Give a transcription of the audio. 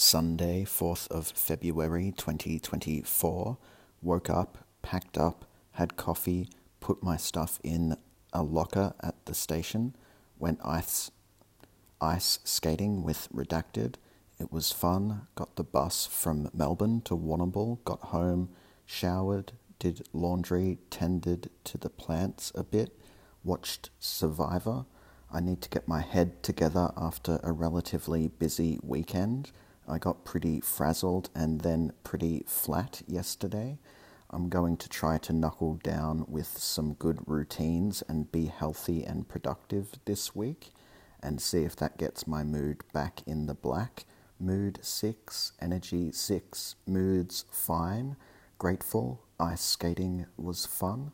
Sunday, 4th of February 2024. Woke up, packed up, had coffee, put my stuff in a locker at the station, went ice, ice skating with Redacted. It was fun. Got the bus from Melbourne to Warrnambool, got home, showered, did laundry, tended to the plants a bit, watched Survivor. I need to get my head together after a relatively busy weekend. I got pretty frazzled and then pretty flat yesterday. I'm going to try to knuckle down with some good routines and be healthy and productive this week and see if that gets my mood back in the black. Mood 6, energy 6, moods fine, grateful, ice skating was fun.